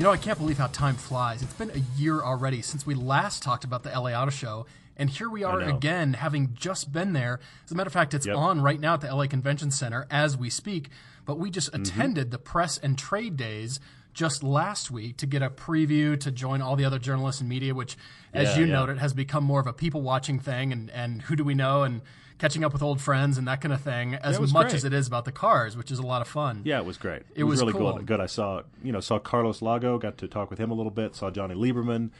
You know, I can't believe how time flies. It's been a year already since we last talked about the LA Auto Show, and here we are again, having just been there. As a matter of fact, it's Yep. on right now at the LA Convention Center as we speak. But we just Mm-hmm. attended the press and trade days just last week to get a preview to join all the other journalists and media, which, as Yeah, you yeah. noted, has become more of a people watching thing and, and who do we know and catching up with old friends and that kind of thing, as it was much great. as it is about the cars, which is a lot of fun. Yeah, it was great. It was really cool. good. Good. I saw you know saw Carlos Lago. Got to talk with him a little bit. Saw Johnny Lieberman.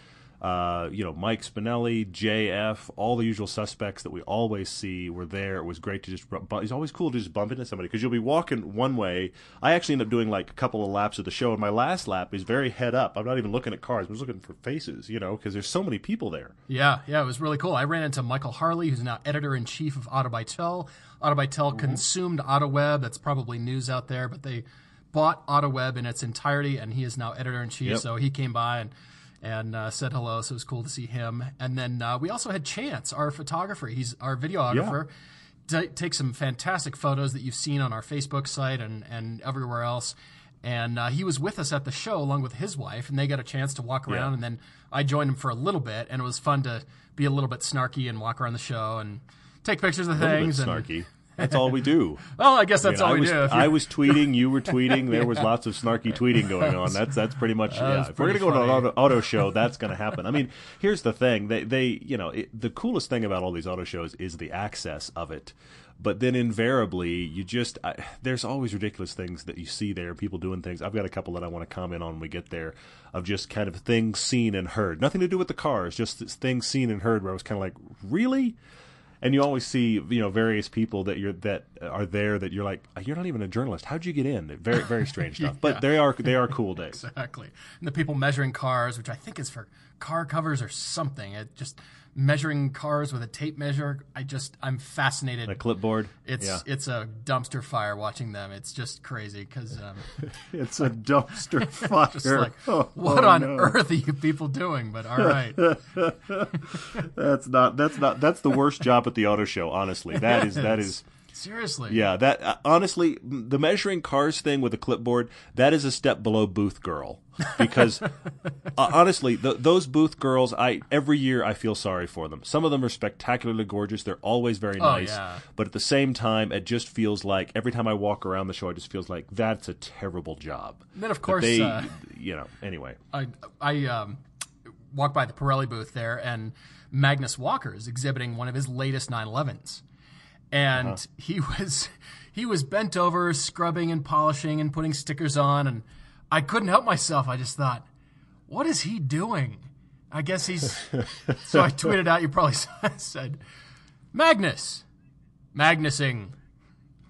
Uh, you know Mike Spinelli, JF, all the usual suspects that we always see were there. It was great to just. It's always cool to just bump into somebody because you'll be walking one way. I actually end up doing like a couple of laps of the show, and my last lap is very head up. I'm not even looking at cars. I'm just looking for faces. You know, because there's so many people there. Yeah, yeah, it was really cool. I ran into Michael Harley, who's now editor in chief of Autobytel. Autobytel consumed AutoWeb. That's probably news out there, but they bought AutoWeb in its entirety, and he is now editor in chief. Yep. So he came by and and uh, said hello. So it was cool to see him. And then uh, we also had Chance, our photographer. He's our videographer. T- takes some fantastic photos that you've seen on our Facebook site and and everywhere else. And uh, he was with us at the show along with his wife, and they got a chance to walk around. Yeah. And then I joined him for a little bit, and it was fun to be a little bit snarky and walk around the show and take pictures of A little bit things. and snarky. That's all we do. well, I guess that's I, mean, all I we was, do. I was tweeting, you were tweeting. There was lots of snarky tweeting going on. That's that's pretty much. yeah. was If we're gonna go to an auto, auto show, that's gonna happen. I mean, here's the thing. They they you know it, the coolest thing about all these auto shows is the access of it. But then invariably, you just I, there's always ridiculous things that you see there. People doing things. I've got a couple that I want to comment on when we get there, of just kind of things seen and heard. Nothing to do with the cars, just things seen and heard. Where I was kind of like, really and you always see you know various people that you're that are there that you're like you're not even a journalist how'd you get in very very strange stuff but they are they are cool days Exactly. And the people measuring cars, which I think is for car covers or something. It just measuring cars with a tape measure. I just I'm fascinated. a clipboard it's yeah it's a dumpster fire watching them. It's just crazy because um, it's a dumpster fire just like Oh, what oh, on no. earth are you people doing? But all right, that's not that's not that's the worst job at the auto show honestly that is that is seriously. yeah that uh, honestly the measuring cars thing with a clipboard that is a step below booth girl because uh, honestly th- those booth girls i every year i feel sorry for them. Some of them are spectacularly gorgeous. They're always very nice. Oh, yeah. but at the same time it just feels like every time i walk around the show it just feels like that's a terrible job. And then of course they uh, you know anyway. I I um, walked by the Pirelli booth there, and Magnus Walker is exhibiting one of his latest 911s, and Uh-huh. he was he was bent over, scrubbing and polishing and putting stickers on, and I couldn't help myself. I just thought, what is he doing? I guess he's. so I tweeted out. You probably said, Magnus, Magnusing.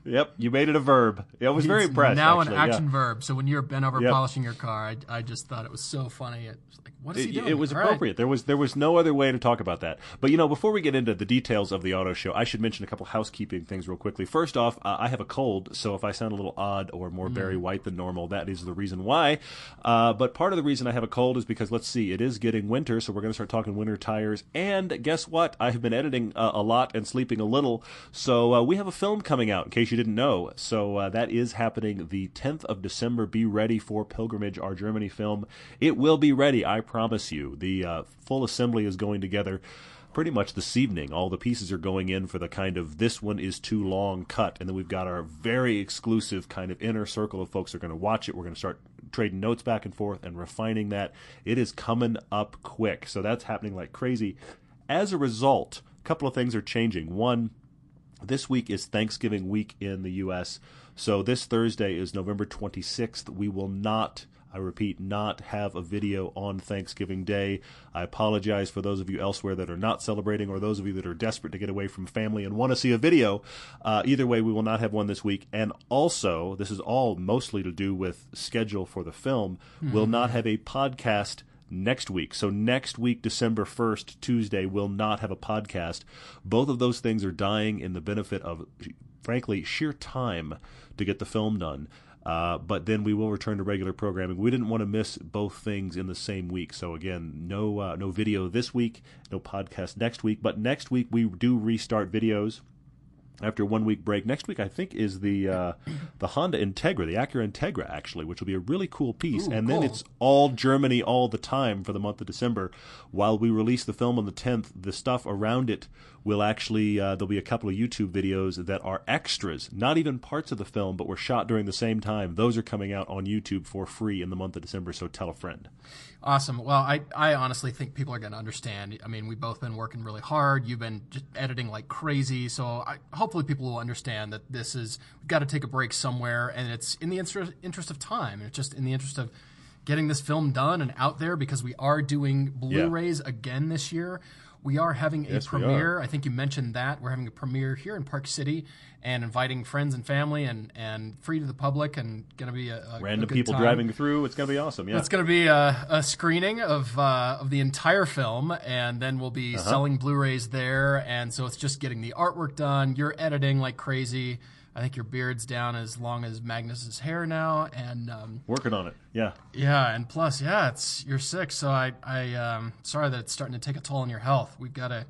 Yep you made it a verb i was very It's impressed Now actually, an yeah. action verb. So when you're bent over Yep. polishing your car, I, I just thought it was so funny. It was like, what is he doing? it was All right. appropriate. There was there was no other way to talk about that. But you know, before we get into the details of the auto show, I should mention a couple housekeeping things real quickly. First off, uh, I have a cold, so if I sound a little odd or more Barry Mm. White than normal, that is the reason why. Uh, but part of the reason I have a cold is because let's see, it is getting winter, so we're going to start talking winter tires. And guess what? I have been editing uh, a lot and sleeping a little, so uh, we have a film coming out. In case you didn't know, so uh, that is happening the 10th of December. Be ready for Pilgrimage, our Germany film. It will be ready, I promise you. The uh, full assembly is going together pretty much this evening. All the pieces are going in for the kind of this one is too long cut, and then we've got our very exclusive kind of inner circle of folks are going to watch it. We're going to start trading notes back and forth and refining that. It is coming up quick, so that's happening like crazy. As a result, a couple of things are changing. One, this week is Thanksgiving week in the U.S. So this Thursday is November 26th. We will not I repeat, not have a video on Thanksgiving Day. I apologize for those of you elsewhere that are not celebrating or those of you that are desperate to get away from family and want to see a video. Uh, either way, we will not have one this week. And also, this is all mostly to do with schedule for the film. Mm-hmm. We'll not have a podcast next week. So next week, December 1st, Tuesday, will not have a podcast. Both of those things are dying in the benefit of, frankly, sheer time to get the film done. Uh, but then we will return to regular programming. We didn't want to miss both things in the same week. So again, no uh, no video this week, no podcast next week. But next week we do restart videos after one week break. Next week, I think, is the uh, the Honda Integra, the Acura Integra, actually, which will be a really cool piece. Ooh, and cool. then it's all Germany all the time for the month of December. While we release the film on the 10th, the stuff around it will actually uh, there'll be a couple of YouTube videos that are extras, not even parts of the film, but were shot during the same time. Those are coming out on YouTube for free in the month of December. So tell a friend. Awesome. Well, I, I honestly think people are going to understand. I mean, we've both been working really hard. You've been just editing like crazy. So I, hopefully people will understand that this is, we've got to take a break somewhere and it's in the interest, interest of time. It's just in the interest of getting this film done and out there because we are doing Blu-rays yeah. again this year. We are having a yes, premiere. I think you mentioned that. We're having a premiere here in Park City and inviting friends and family and, and free to the public and going to be a, a random a people time. driving through. It's going to be awesome. Yeah, it's going to be a, a screening of uh, of the entire film, and then we'll be uh-huh. selling Blu-rays there. And so it's just getting the artwork done. You're editing like crazy. I think your beard's down as long as Magnus's hair now, and um, working on it. Yeah, yeah, and plus, yeah, it's you're sick, so I, I, um, sorry that it's starting to take a toll on your health. We've got to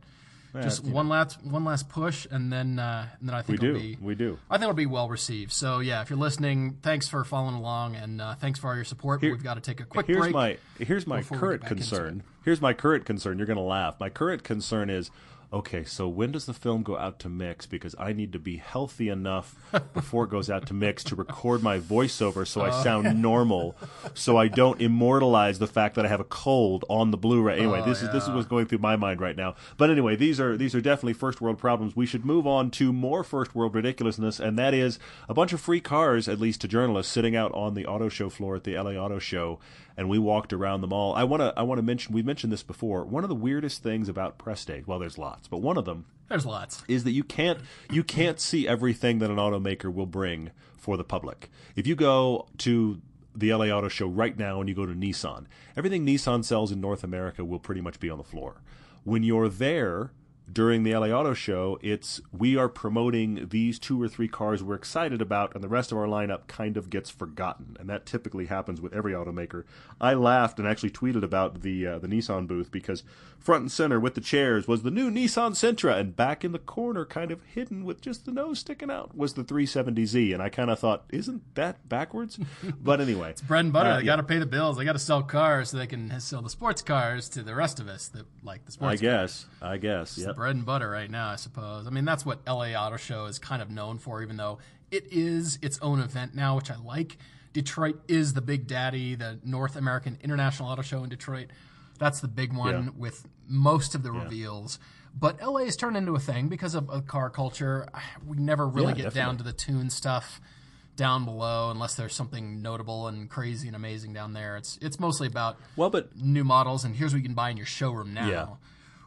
yeah, just one know. last, one last push, and then, uh, and then I think we do. Be, we do. I think it'll be well received. So yeah, if you're listening, thanks for following along, and uh, thanks for all your support. Here, we've got to take a quick here's break. My, here's my current concern. Here's my current concern. You're going to laugh. My current concern is okay, so when does the film go out to mix? Because I need to be healthy enough before it goes out to mix to record my voiceover so I oh. sound oh. normal, so I don't immortalize the fact that I have a cold on the Blu-ray. Anyway, oh, this yeah. is this is what's going through my mind right now. But anyway, these are these are definitely first world problems. We should move on to more first world ridiculousness, and that is a bunch of free cars, at least to journalists, sitting out on the auto show floor at the LA Auto Show and we walked around the mall. I want to I want to mention we mentioned this before. One of the weirdest things about press day, well, there's lots, but one of them there's lots is that you can't you can't see everything that an automaker will bring for the public. If you go to the LA Auto Show right now and you go to Nissan, everything Nissan sells in North America will pretty much be on the floor. When you're there, during the LA Auto Show, it's we are promoting these two or three cars we're excited about, and the rest of our lineup kind of gets forgotten, and that typically happens with every automaker. I laughed and actually tweeted about the uh, the Nissan booth because front and center with the chairs was the new Nissan Sentra, and back in the corner, kind of hidden with just the nose sticking out, was the 370Z, and I kind of thought, isn't that backwards? but anyway, it's bread and butter. Uh, they yeah. got to pay the bills. They got to sell cars so they can sell the sports cars to the rest of us that like the sports. I guess. I guess. Yeah bread and butter right now, I suppose. I mean, that's what LA Auto Show is kind of known for, even though it is its own event now, which I like. Detroit is the big daddy, the North American International Auto Show in Detroit. That's the big one yeah. with most of the yeah. reveals. But LA has turned into a thing because of, of car culture. We never really yeah, get definitely. down to the tune stuff down below unless there's something notable and crazy and amazing down there. It's it's mostly about well, but new models and here's what you can buy in your showroom now. Yeah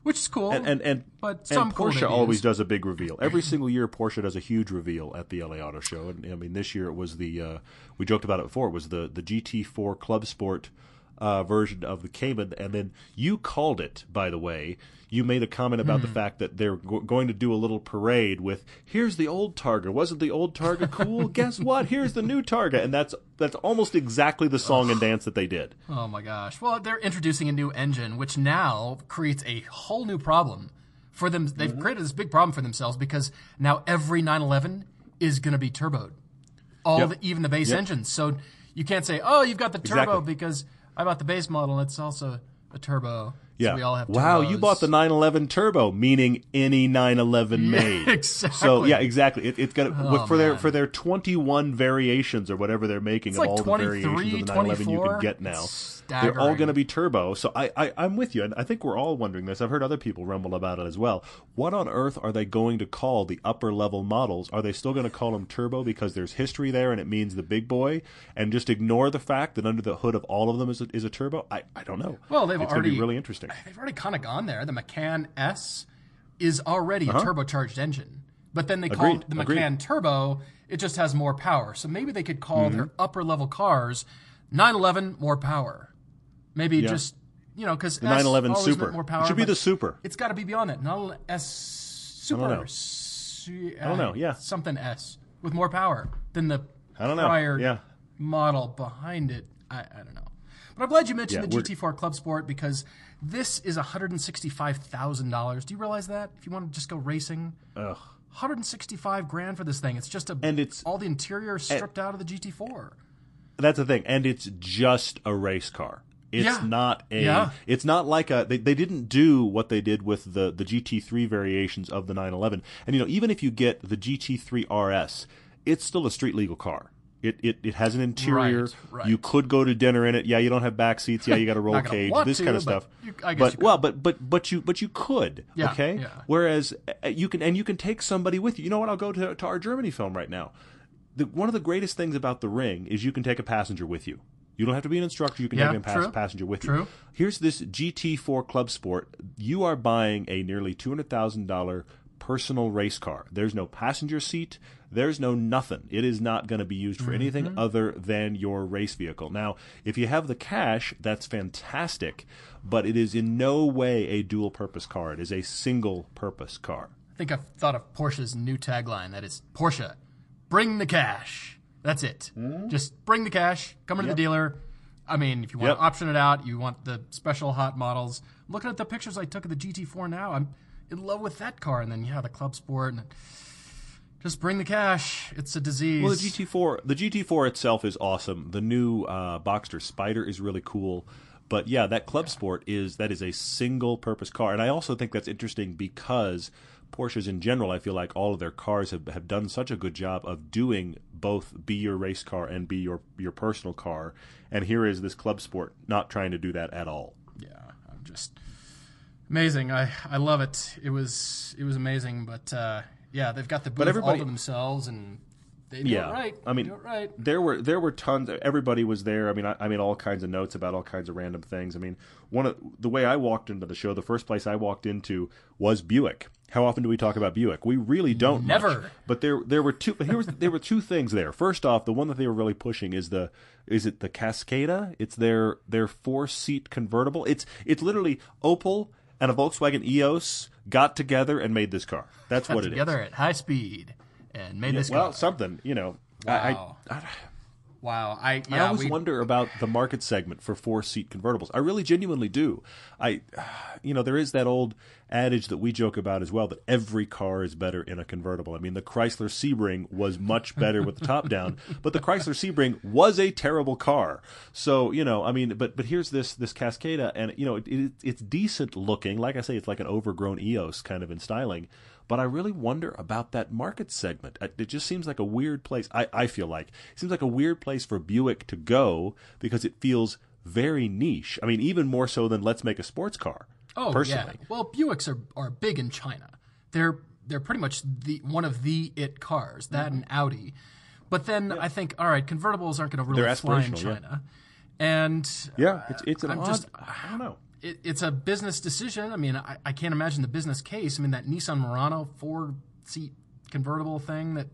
which is cool. And and and, but and Porsche cool always does a big reveal. Every single year, Porsche does a huge reveal at the LA Auto Show. And I mean, this year it was the uh, we joked about it before. It was the the GT4 Club Sport uh, version of the Cayman, and then you called it. By the way, you made a comment about the hmm. fact that they're go- going to do a little parade with "Here's the old Targa." Wasn't the old Targa cool? Guess what? Here's the new Targa, and that's that's almost exactly the song and dance that they did. Oh my gosh! Well, they're introducing a new engine, which now creates a whole new problem for them. They've mm-hmm. created this big problem for themselves because now every 911 is going to be turboed, all yep. the, even the base yep. engines. So you can't say, "Oh, you've got the turbo," exactly. because I bought the base model. It's also a turbo. Yeah. So we all have wow, you bought the 911 Turbo, meaning any 911 made. exactly. So yeah, exactly. It, it's got oh, for man. their for their 21 variations or whatever they're making it's of like all the variations of the 911 you can get now. They're all going to be turbo. So I, I I'm with you, and I think we're all wondering this. I've heard other people rumble about it as well. What on earth are they going to call the upper level models? Are they still going to call them turbo because there's history there and it means the big boy, and just ignore the fact that under the hood of all of them is a, is a turbo? I, I don't know. Well, they've it's already really interesting. They've already kind of gone there. The Macan S is already uh-huh. a turbocharged engine, but then they call the Macan Turbo. It just has more power. So maybe they could call mm-hmm. their upper level cars 911 more power. Maybe yeah. just you know because the 911 Super more power. It should be the Super. It's got to be beyond that. 911 S Super. I don't know. Su- I don't know. Yeah, something S with more power than the I don't know. prior yeah. model behind it. I, I don't know. But I'm glad you mentioned yeah, the GT4 Club Sport because this is $165,000. Do you realize that? If you want to just go racing, Ugh. 165 grand for this thing. It's just a and it's all the interior stripped out of the GT4. That's the thing, and it's just a race car. It's yeah. not a. Yeah. It's not like a. They, they didn't do what they did with the the GT3 variations of the 911. And you know, even if you get the GT3 RS, it's still a street legal car. It, it, it has an interior. Right, right. You could go to dinner in it. Yeah, you don't have back seats. Yeah, you got a roll cage. This to, kind of stuff. You, I guess but well, but but but you but you could. Yeah, okay. Yeah. Whereas uh, you can and you can take somebody with you. You know what? I'll go to to our Germany film right now. The, one of the greatest things about the ring is you can take a passenger with you. You don't have to be an instructor. You can yeah, take a pass- passenger with true. you. Here's this GT4 Club Sport. You are buying a nearly two hundred thousand dollar personal race car. There's no passenger seat. There's no nothing. It is not going to be used for mm-hmm. anything other than your race vehicle. Now, if you have the cash, that's fantastic, but it is in no way a dual purpose car. It is a single purpose car. I think I've thought of Porsche's new tagline that is Porsche, bring the cash. That's it. Mm-hmm. Just bring the cash, come into yep. the dealer. I mean, if you want yep. to option it out, you want the special hot models. looking at the pictures I took of the GT4 now, I'm in love with that car. And then yeah, the Club Sport and just bring the cash. It's a disease. Well, the GT4, the GT4 itself is awesome. The new uh, Boxster Spyder is really cool. But yeah, that Club yeah. Sport is that is a single purpose car, and I also think that's interesting because Porsches in general, I feel like all of their cars have, have done such a good job of doing both be your race car and be your your personal car. And here is this Club Sport not trying to do that at all. Yeah, I'm just amazing. I I love it. It was it was amazing. But uh, yeah, they've got the booth but all to themselves, and they do yeah, it right. I mean, right. there were there were tons. Everybody was there. I mean, I, I mean, all kinds of notes about all kinds of random things. I mean, one of the way I walked into the show, the first place I walked into was Buick. How often do we talk about Buick? We really don't. Never. Much. But there there were two. Here was there were two things there. First off, the one that they were really pushing is the is it the Cascada? It's their their four seat convertible. It's it's literally Opel and a Volkswagen EOS got together and made this car. That's got what it is. Together at high speed and made yeah, this well, car. something, you know. Wow. I, I, wow. I, yeah, I always we... wonder about the market segment for four seat convertibles. I really genuinely do. I, you know, there is that old adage that we joke about as well that every car is better in a convertible. I mean, the Chrysler Sebring was much better with the top down, but the Chrysler Sebring was a terrible car. So you know, I mean, but but here's this this Cascada, and you know, it, it, it's decent looking. Like I say, it's like an overgrown EOS kind of in styling. But I really wonder about that market segment. It just seems like a weird place. I, I feel like it seems like a weird place for Buick to go because it feels very niche. I mean, even more so than let's make a sports car. Oh personally. yeah. Well, Buicks are, are big in China. They're they're pretty much the one of the it cars. That mm-hmm. and Audi. But then yeah. I think, all right, convertibles aren't going to really fly in China. Yeah. And yeah, it's it's an I'm odd, just I don't know. It, it's a business decision. I mean, I, I can't imagine the business case. I mean, that Nissan Murano four seat convertible thing that,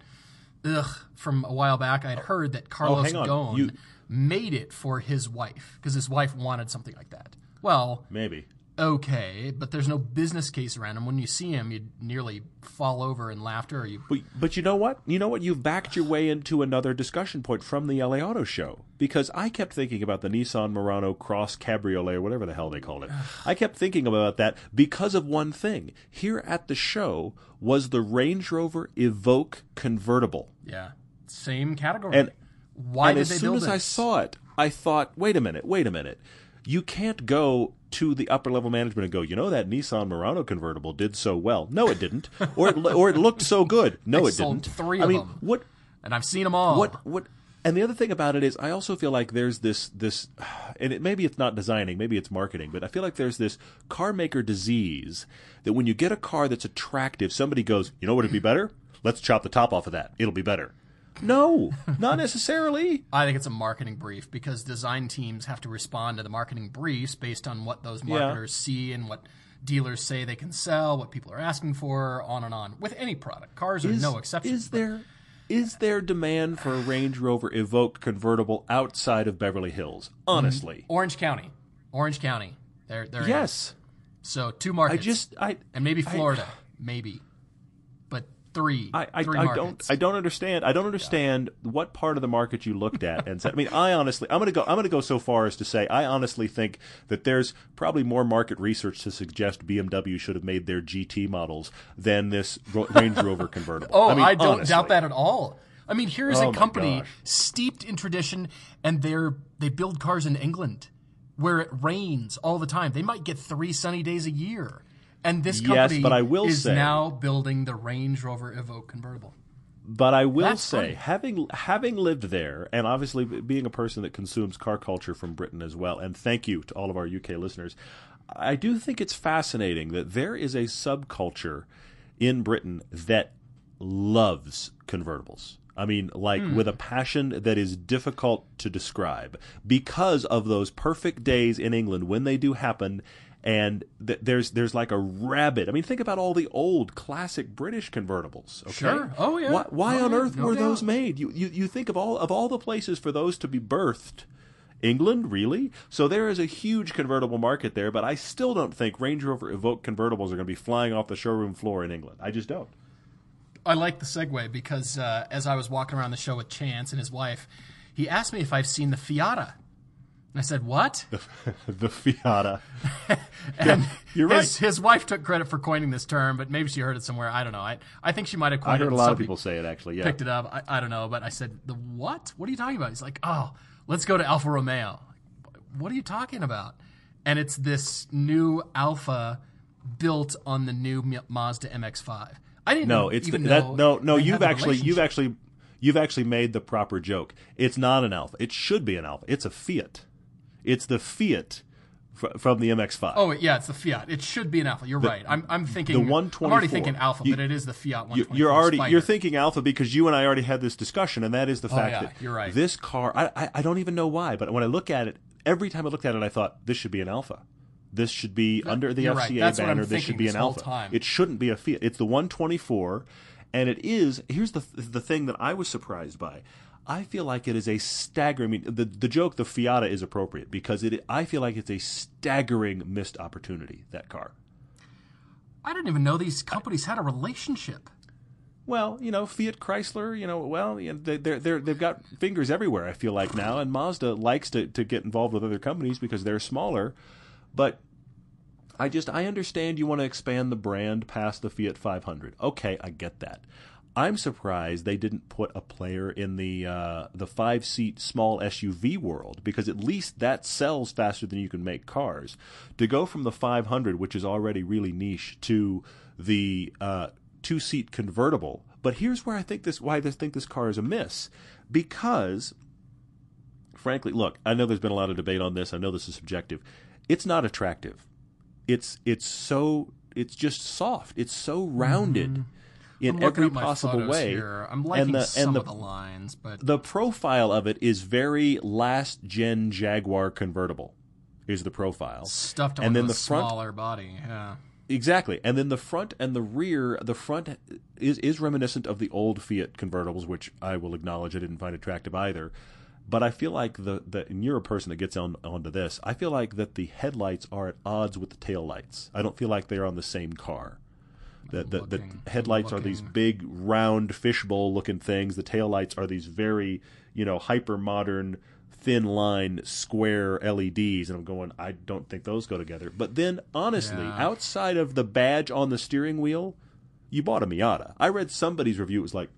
ugh, from a while back, I'd heard that Carlos oh, Ghosn you... made it for his wife because his wife wanted something like that. Well, maybe okay, but there's no business case around him. When you see him, you nearly fall over in laughter. Or you, but, but you know what? You know what? You've backed your way into another discussion point from the LA Auto Show because I kept thinking about the Nissan Murano Cross Cabriolet or whatever the hell they called it. I kept thinking about that because of one thing. Here at the show was the Range Rover Evoque convertible. Yeah, same category. And why and did as they soon as it? I saw it, I thought, wait a minute, wait a minute. You can't go to the upper level management and go, you know, that Nissan Murano convertible did so well. No, it didn't, or it or it looked so good. No, it sold didn't. three I mean, them. what and I've seen them all. what what and the other thing about it is I also feel like there's this this and it maybe it's not designing, maybe it's marketing, but I feel like there's this car maker disease that when you get a car that's attractive, somebody goes, "You know what would be better? Let's chop the top off of that. It'll be better." No, not necessarily. I think it's a marketing brief because design teams have to respond to the marketing briefs based on what those marketers see and what dealers say they can sell, what people are asking for, on and on. With any product, cars are no exception. Is there is there demand for a Range Rover Evoque convertible outside of Beverly Hills? Mm-hmm. Honestly. Orange County, Orange County. They're in. Yes. So two markets. I just I and maybe Florida, maybe, but three. I, I, three I don't I don't understand I don't understand what part of the market you looked at and said I mean I honestly I'm gonna go I'm gonna go so far as to say I honestly think that there's probably more market research to suggest BMW should have made their GT models than this Range Rover convertible. Oh, I, mean, I, don't honestly. doubt that at all. I mean, here's Oh a company gosh. steeped in tradition, and they're they build cars in England where it rains all the time. They might get three sunny days a year, and this Yes, company but I will is say- now building the Range Rover Evoque convertible. But I will That's say, funny. having having lived there, and obviously being a person that consumes car culture from Britain as well, and thank you to all of our UK listeners, I do think it's fascinating that there is a subculture in Britain that loves convertibles. I mean, like Hmm. with a passion that is difficult to describe because of those perfect days in England when they do happen. And th- there's there's like a rabbit. I mean, think about all the old classic British convertibles. Okay? Sure. Oh, yeah. Why, why Oh, on earth no were those made? You, you you think of all of all the places for those to be birthed. England, really? So there is a huge convertible market there, but I still don't think Range Rover Evoque convertibles are going to be flying off the showroom floor in England. I just don't. I like the segue because uh, as I was walking around the show with Chance and his wife, he asked me if I've seen the Fiata. I said, "What?" the Fiata. And you're his, right. his wife took credit for coining this term, but maybe she heard it somewhere. I don't know. I, I think she might have coined it. I heard a and lot of people say it actually. Yeah. Picked it up. I, I don't know, but I said, "The what? What are you talking about?" He's like, "Oh, let's go to Alfa Romeo." What are you talking about? And it's this new Alfa built on the new Mazda MX-5. I didn't No, even it's the, know that. No, no. You've actually, you've actually, you've actually made the proper joke. It's not an Alfa. It should be an Alfa. It's a Fiat. It's the Fiat fr- from the MX-5. Oh yeah, it's the Fiat. It should be an Alfa. You're right. I'm, I'm thinking. the I'm already thinking Alfa, You- but it is the Fiat You- 124. You're already Spider. you're thinking Alfa because you and I already had this discussion, and that is the oh, fact Oh, yeah, that you're right. this car. I, I I don't even know why, but when I look at it, every time I looked at it, I thought this should be an Alfa. This should be under the FCA right. That's what I'm banner. This should be this an Alfa. time. It shouldn't be a Fiat. It's the 124, and it is. Here's the the thing that I was surprised by. I feel like it is a staggering. I mean, the the joke, the Fiata, is appropriate because it. I feel like it's a staggering missed opportunity. That car. I didn't even know these companies had a relationship. Well, you know, Fiat Chrysler, you know, well, you know, they, they're, they're, they've got fingers everywhere, I feel like now. And Mazda likes to, to get involved with other companies because they're smaller. But I just, I understand you want to expand the brand past the Fiat 500. Okay, I get that. I'm surprised they didn't put a player in the uh, the five seat small SUV world because at least that sells faster than you can make cars. To go from the 500, which is already really niche, to the uh, two seat convertible. But here's where I think this why I think this car is a miss because frankly, look, I know there's been a lot of debate on this. I know this is subjective. It's not attractive. It's it's so it's just soft. It's so rounded in. I'm every possible way. Here. I'm liking the- some and the- of the lines, but The profile of it is very last gen Jaguar convertible. Is the profile stuffed on and then a the front smaller body. Yeah. Exactly, and then the front and the rear. The front is is reminiscent of the old Fiat convertibles, which I will acknowledge I didn't find attractive either. But I feel like the, the and you're a person that gets on onto this. I feel like that the headlights are at odds with the tail lights. I don't feel like they're on the same car. The, the, the headlights are these big round fishbowl looking things. The tail lights are these very you know hyper modern thin line square LEDs, and I'm going. I don't think those go together. But then honestly, Yeah. outside of the badge on the steering wheel, you bought a Miata. I read somebody's review. It was like,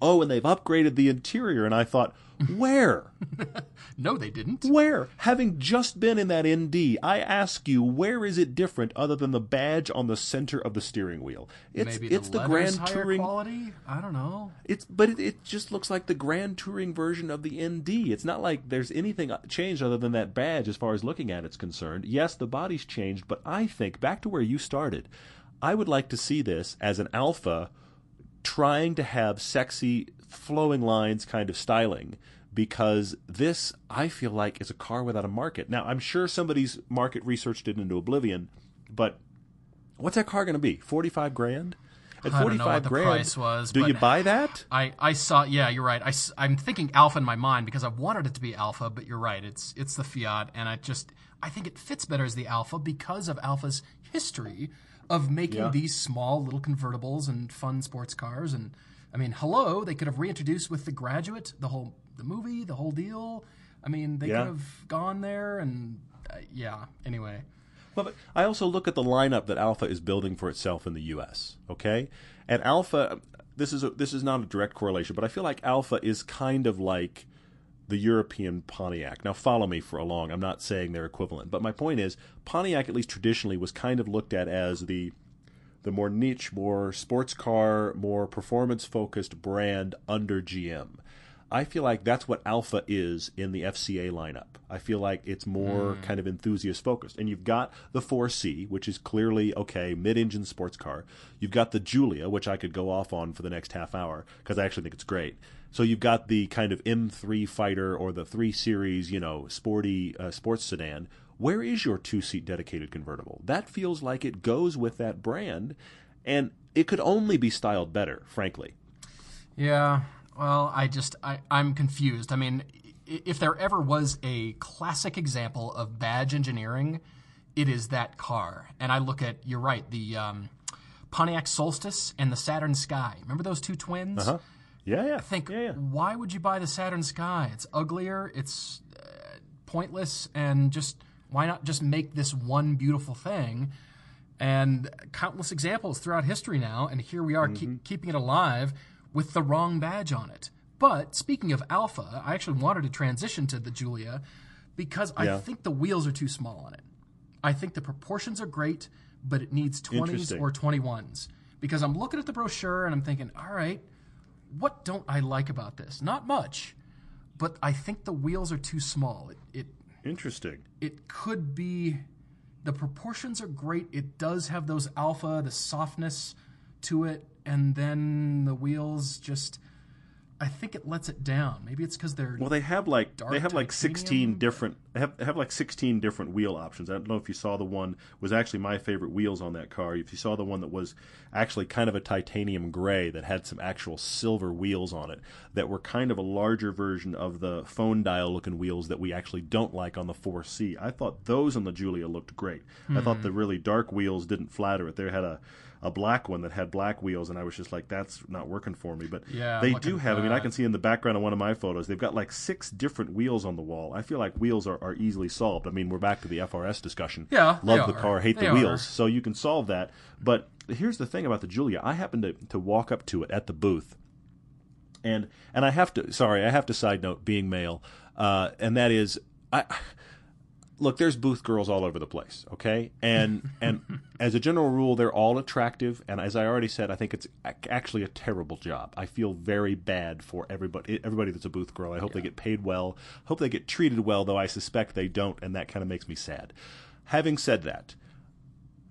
oh, and they've upgraded the interior. And I thought, where? no, they didn't. Where? Having just been in that ND, I ask you, where is it different other than the badge on the center of the steering wheel? It's Maybe it's the, the Grand Touring quality. I don't know. It's but it, it, just looks like the Grand Touring version of the ND. It's not like there's anything changed other than that badge as far as looking at it's concerned. Yes, the body's changed, but I think back to where you started. I would like to see this as an Alfa trying to have sexy flowing lines kind of styling because this I feel like is a car without a market. Now I'm sure somebody's market research did into oblivion, but what's that car going to be? Forty five grand. At forty five grand, price was. Do you buy that? I, I saw. Yeah, you're right. I, I'm thinking Alfa in my mind because I wanted it to be Alfa, but you're right. It's it's the Fiat, and I just I think it fits better as the Alfa because of Alfa's history of making yeah. these small little convertibles and fun sports cars and I mean, hello, they could have reintroduced with the graduate the whole the movie, the whole deal. I mean, they yeah. could have gone there and uh, yeah. Anyway. Well, but I also look at the lineup that Alfa is building for itself in the U.S. Okay, and Alfa, this is a, this is not a direct correlation, but I feel like Alfa is kind of like the European Pontiac. Now, follow me for a long. I'm not saying they're equivalent, but my point is Pontiac, at least traditionally, was kind of looked at as the the more niche, more sports car, more performance focused brand under GM. I feel like that's what Alfa is in the FCA lineup. I feel like it's more mm. kind of enthusiast focused. And you've got the 4C, which is clearly, okay, mid engine sports car. You've got the Giulia, which I could go off on for the next half hour because I actually think it's great. So you've got the kind of M3 fighter or the 3 Series, you know, sporty uh, sports sedan, where is your two seat dedicated convertible? That feels like it goes with that brand, and it could only be styled better, frankly. Yeah, well, I just I, I'm confused. I mean, if there ever was a classic example of badge engineering, it is that car. And I look at you're right, the um, Pontiac Solstice and the Saturn Sky. Remember those two twins? Uh-huh. Yeah, yeah. I think yeah, yeah. why would you buy the Saturn Sky? It's uglier. It's uh, pointless, and just why not just make this one beautiful thing? And countless examples throughout history now, and here we are mm-hmm. keep, keeping it alive with the wrong badge on it. But speaking of Alfa, I actually wanted to transition to the Giulia because yeah. I think the wheels are too small on it. I think the proportions are great, but it needs 20s or 21s. Because I'm looking at the brochure and I'm thinking, all right, what don't I like about this? Not much, but I think the wheels are too small. It, it Interesting. It could be the proportions are great. It does have those Alfa, the softness to it, and then the wheels just I think it lets it down. Maybe it's because they're well. They have like they have like sixteen different. They have they have like sixteen different wheel options. I don't know if you saw the one was actually my favorite wheels on that car. If you saw the one that was actually kind of a titanium gray that had some actual silver wheels on it that were kind of a larger version of the phone dial looking wheels that we actually don't like on the 4C. I thought those on the Giulia looked great. Hmm. I thought hmm. the really dark wheels didn't flatter it. They had a a black one that had black wheels, and I was just like, that's not working for me. But yeah, they do have. I mean, I can see in the background of one of my photos, they've got like six different wheels on the wall. I feel like wheels are, are easily solved. I mean, we're back to the FRS discussion. Yeah, love the car, hate they the wheels. So you can solve that. But here's the thing about the Giulia. I happened to to walk up to it at the booth, and and I have to. Sorry, I have to side note being male, uh, and that is I look, there's booth girls all over the place, okay? And and as a general rule, they're all attractive. And as I already said, I think it's actually a terrible job. I feel very bad for everybody everybody that's a booth girl. I hope yeah. they get paid well. Hope they get treated well, though I suspect they don't, and that kind of makes me sad. Having said that.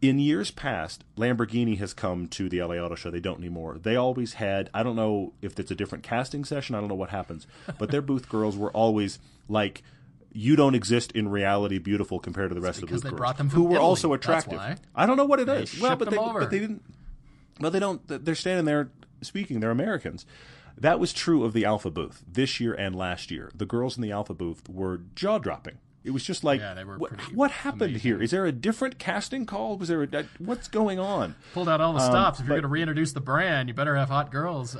In years past, Lamborghini has come to the LA Auto Show. They don't anymore. They always had, I don't know if it's a different casting session, I don't know what happens, but their booth girls were always like you don't exist in reality beautiful compared to the rest of the girls who were Italy. also attractive. I don't know what it they is. Well, but they, but they didn't. Well, they don't. They're standing there speaking. They're Americans. That was true of the Alfa booth this year and last year. The girls in the Alfa booth were jaw dropping. It was just like, yeah, what, what, happened amazing. here? Is there a different casting call? Was there a, what's going on? Pulled out all the um, stops. If you're going to reintroduce the brand, you better have hot girls.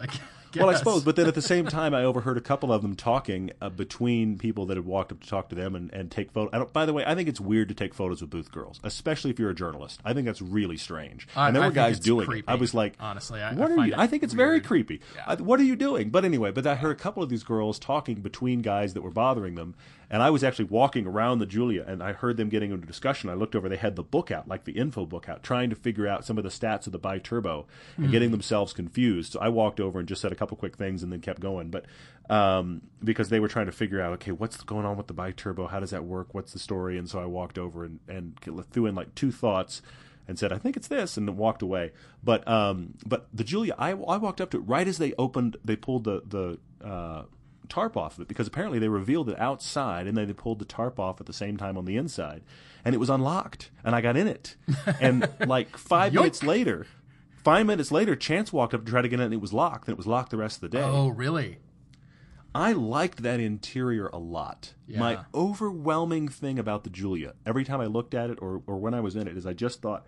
Well, I suppose. But then at the same time, I overheard a couple of them talking uh, between people that had walked up to talk to them and, and take photos. By the way, I think it's weird to take photos with booth girls, especially if you're a journalist. I think that's really strange. I, and there I were guys doing creepy, it. I was like, honestly, I, what I are you? I think it's weird. very creepy. Yeah. What are you doing? But anyway, but I heard a couple of these girls talking between guys that were bothering them. And I was actually walking around the Giulia and I heard them getting into discussion. I looked over; they had the book out, like the info book out, trying to figure out some of the stats of the biturbo and Hmm. getting themselves confused. So I walked over and just said a couple quick things, and then kept going. But um, because they were trying to figure out, okay, what's going on with the biturbo? How does that work? What's the story? And so I walked over and, and threw in like two thoughts and said, "I think it's this," and then walked away. But um, but the Giulia, I, I walked up to it right as they opened, they pulled the the uh, tarp off of it because apparently they revealed it outside and then they pulled the tarp off at the same time on the inside, and it was unlocked, and I got in it, and like five minutes later. Five minutes later, Chance walked up to try to get in, and it was locked. And it was locked the rest of the day. Oh, really? I liked that interior a lot. Yeah. My overwhelming thing about the Giulia, every time I looked at it or, or when I was in it, is I just thought,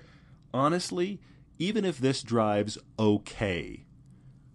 honestly, even if this drives okay,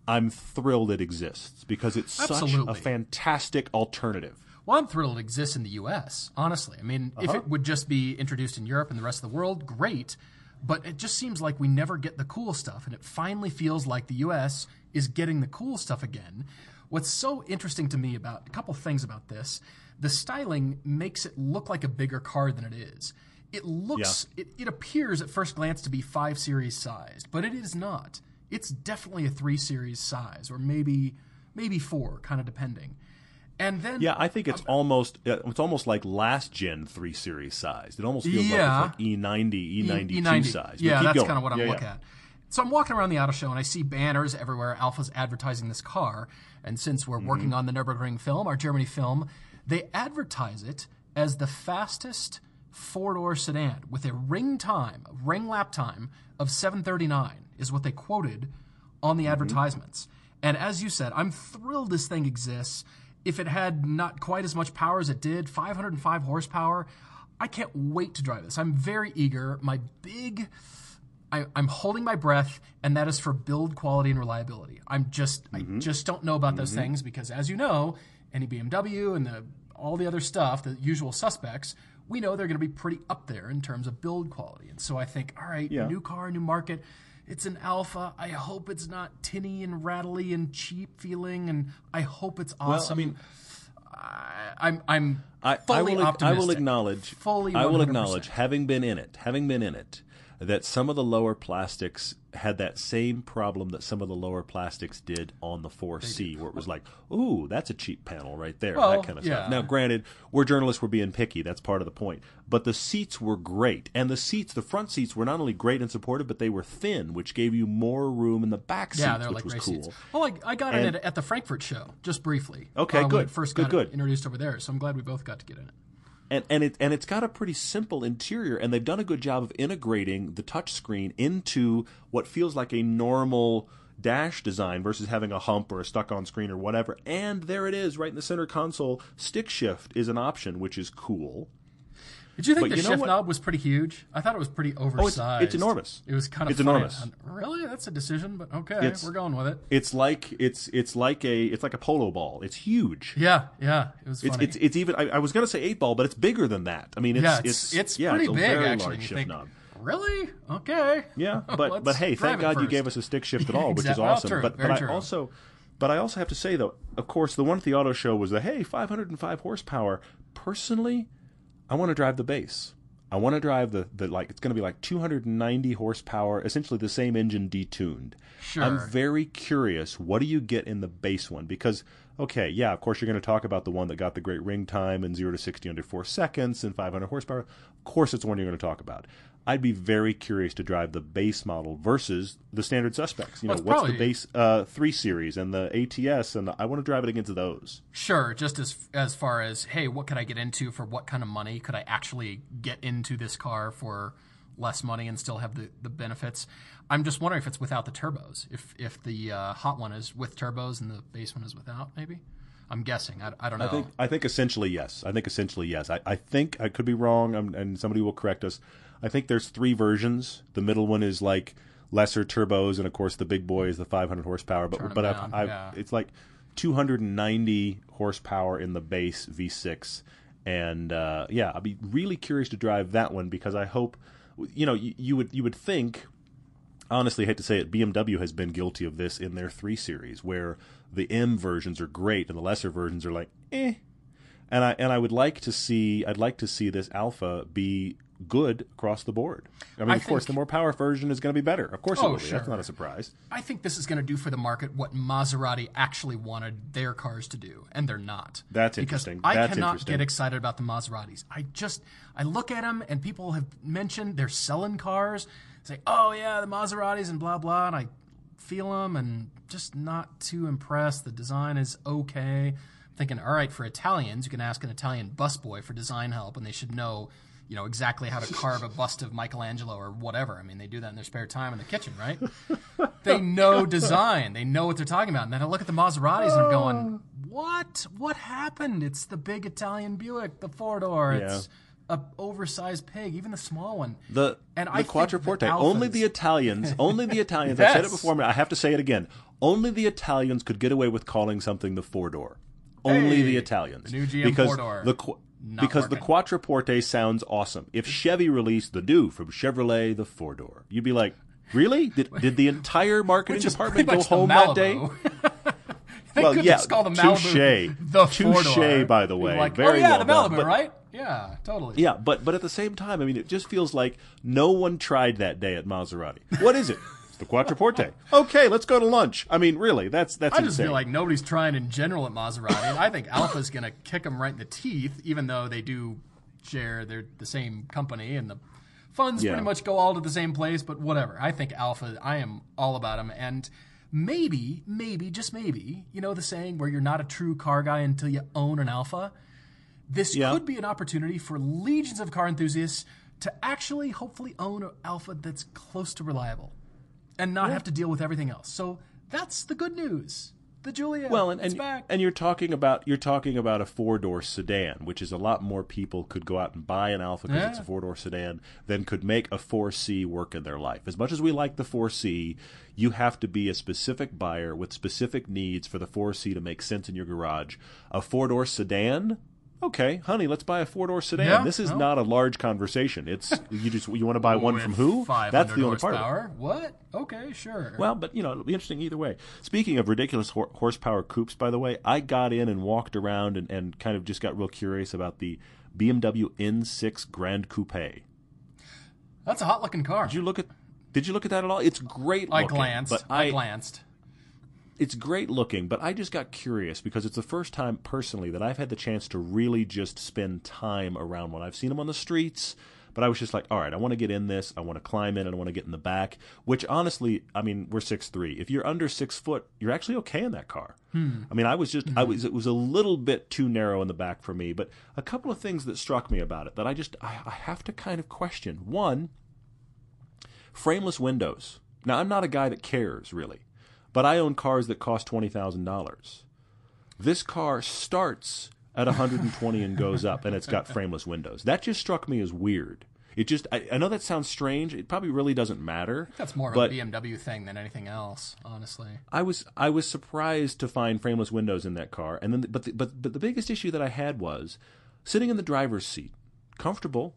I'm thrilled it exists because it's such a fantastic alternative. Well, I'm thrilled it exists in the U.S. Honestly, I mean, if Uh-huh. it would just be introduced in Europe and the rest of the world, great. But it just seems like we never get the cool stuff, and it finally feels like the U.S. is getting the cool stuff again. What's so interesting to me about a couple things about this, the styling makes it look like a bigger car than it is. It looks, it, it appears at first glance to be five series sized, but it is not. It's definitely a three series size, or maybe maybe four, kind of depending. And then Yeah, I think it's almost uh, it's almost like last gen three series size. It almost feels Yeah. like it's like E E90, E92 E90. size. But Yeah, that's going. kind of what I'm Yeah, looking yeah. at. So I'm walking around the auto show and I see banners everywhere. Alfa's advertising this car, and since Mm-hmm. we're working on the Nurburgring film, our Germany film, they advertise it as the fastest four-door sedan with a ring time, ring lap time of 7:39 is what they quoted on Mm-hmm. the advertisements. And as you said, I'm thrilled this thing exists. If it had not quite as much power as it did, 505 horsepower, I can't wait to drive this. I'm very eager. My big I, I'm holding my breath, and that is for build quality and reliability. I'm just, I just don't know about those things because, as you know, any BMW and the, all the other stuff, the usual suspects, we know they're going to be pretty up there in terms of build quality. And so I think, all right, Yeah. new car, new market. It's an Alfa. I hope it's not tinny and rattly and cheap feeling, and I hope it's awesome. mean- I, I'm, I'm I, fully I will, I will acknowledge. Fully I will acknowledge, having been in it, having been in it, that some of the lower plastics had that same problem that some of the lower plastics did on the 4C, where it was like, "Ooh, that's a cheap panel right there," Well, that kind of yeah. stuff. Now, granted, we're journalists, we're being picky. That's part of the point. But the seats were great, and the seats, the front seats, were not only great and supportive, but they were thin, which gave you more room in the back seats, Yeah, they're which like was cool. seats. Well, I, I got And- in it at the Frankfurt show just briefly. Okay, uh, good. it first Good, got good. introduced over there, so I'm glad we both got to get in it. And and it and it's got a pretty simple interior, and they've done a good job of integrating the touchscreen into what feels like a normal dash design versus having a hump or a stuck-on screen or whatever. And there it is, right in the center console. Stick shift is an option, which is cool. Did you think But the you shift knob was pretty huge? I thought it was pretty oh, oversized. it's enormous. It was kind of It's funny. enormous. Really, that's a decision, but okay, It's- we're going with it. It's like it's it's like a it's like a polo ball. It's huge. Yeah, yeah, it was It's, funny. it's it's even. I, I was going to say eight ball, but it's bigger than that. I mean, it's yeah, it's it's, yeah, pretty it's a big very actually. shift think, knob. really? Okay. Yeah, but but hey, thank God you gave us a stick shift at all, which is Exactly. Well, awesome. true. But Very but I also but I also have to say though, of course, the one at the auto show was the hey, 505 horsepower. Personally, I want to drive the base. I want to drive the, the like it's going to be like 290 horsepower, essentially the same engine detuned. Sure. I'm very curious. What do you get in the base one? Because okay, yeah, of course you're going to talk about the one that got the great ring time and zero to 60 under four seconds and 500 horsepower. Of course, it's the one you're going to talk about. I'd be very curious to drive the base model versus the standard suspects. You know, Well, what's probably- the base uh, three series and the ATS, and the, I want to drive it against those. Sure, just as as far as hey, what could I get into for what kind of money? Could I actually get into this car for less money and still have the, the benefits? I'm just wondering if it's without the turbos. If if the uh, hot one is with turbos and the base one is without, maybe. I'm guessing. I, I don't know. I think I think essentially yes. I think essentially yes. I, I think I could be wrong, um, and somebody will correct us. I think there's three versions. The middle one is like lesser turbos, and of course the big boy is the 500 horsepower. But but I've, I've, yeah. it's like 290 horsepower in the base V6, and uh, yeah, I'd be really curious to drive that one because I hope, you know, you, you would you would think. Honestly, I hate to say it, BMW has been guilty of this in their three series, where the M versions are great and the lesser versions are like, eh. And I and I would like to see I'd like to see this Alfa be good across the board. I mean, I of course, the more power version is going to be better. Of course, oh, it will be. Sure. That's not a surprise. I think this is going to do for the market what Maserati actually wanted their cars to do, and they're not. That's interesting. Because That's I cannot get excited about the Maseratis. I just I look at them, and people have mentioned they're selling cars. Say, oh yeah, the Maseratis and blah blah, and I feel them, and just not too impressed. The design is okay. I'm thinking, all right, for Italians, you can ask an Italian busboy for design help, and they should know you know exactly how to carve a bust of Michelangelo or whatever. I mean, they do that in their spare time in the kitchen, right? they oh, know design. They know what they're talking about. And then I look at the Maseratis and I'm going, oh. "What? What happened? It's the big Italian Buick, the four door. Yeah. It's a oversized pig, even the small one. The and the I Quattroporte. The only the Italians. only the Italians. yes. I said it before. I have to say it again. Only the Italians could get away with calling something the four door. Only hey, the Italians. The new GM because four door. The not because working. the Quattroporte sounds awesome. If Chevy released the new from Chevrolet, the four door, you'd be like, really? Did, did the entire marketing department go home that day? well, yeah, touche. The touche, by the way. Like, Very oh, yeah, well the Malibu, done. right? Yeah, totally. Yeah, but but at the same time, I mean, it just feels like no one tried that day at Maserati. What is it? the Quattroporte. Okay, let's go to lunch. I mean, really, that's that's. I just feel like nobody's trying in general at Maserati. and I think Alfa's going to kick them right in the teeth, even though they do share they're the same company and the funds yeah. pretty much go all to the same place. But whatever. I think Alfa. I am all about them and. Maybe, maybe, just maybe, you know the saying where you're not a true car guy until you own an Alfa? This yeah. could be an opportunity for legions of car enthusiasts to actually hopefully own an Alfa that's close to reliable and not yeah. have to deal with everything else. So that's the good news. The Giulia, well, and, and, back. and you're talking about you're talking about a four door sedan, which is a lot more people could go out and buy an Alfa because yeah. it's a four door sedan than could make a four C work in their life. As much as we like the four C, you have to be a specific buyer with specific needs for the four C to make sense in your garage. A four door sedan okay, honey, let's buy a four door sedan. Yeah, this is not a large conversation. It's you just you want to buy one from who? That's the only part. It. What? Okay, sure. Well, but you know it'll be interesting either way. Speaking of ridiculous hor- horsepower coupes, by the way, I got in and walked around and, and kind of just got real curious about the BMW M6 Grand Coupe. That's a hot looking car. Did you look at? Did you look at that at all? It's great. I looking, glanced. I, I glanced it's great looking, but I just got curious because it's the first time personally that I've had the chance to really just spend time around one. I've seen them on the streets, but I was just like, all right, I want to get in this. I want to climb in and I want to get in the back. Which honestly, I mean, we're six three. If you're under six foot, you're actually okay in that car. Hmm. I mean, I was just, mm-hmm. I was, it was a little bit too narrow in the back for me. But a couple of things that struck me about it that I just, I, I have to kind of question. One, frameless windows. Now, I'm not a guy that cares really. But I own cars that cost twenty thousand dollars. This car starts at 120 and goes up, and it's got frameless windows. That just struck me as weird. It just I, I know that sounds strange. It probably really doesn't matter. That's more of a BMW thing than anything else, honestly. I was I was surprised to find frameless windows in that car, and then but the, but but the biggest issue that I had was sitting in the driver's seat, comfortable,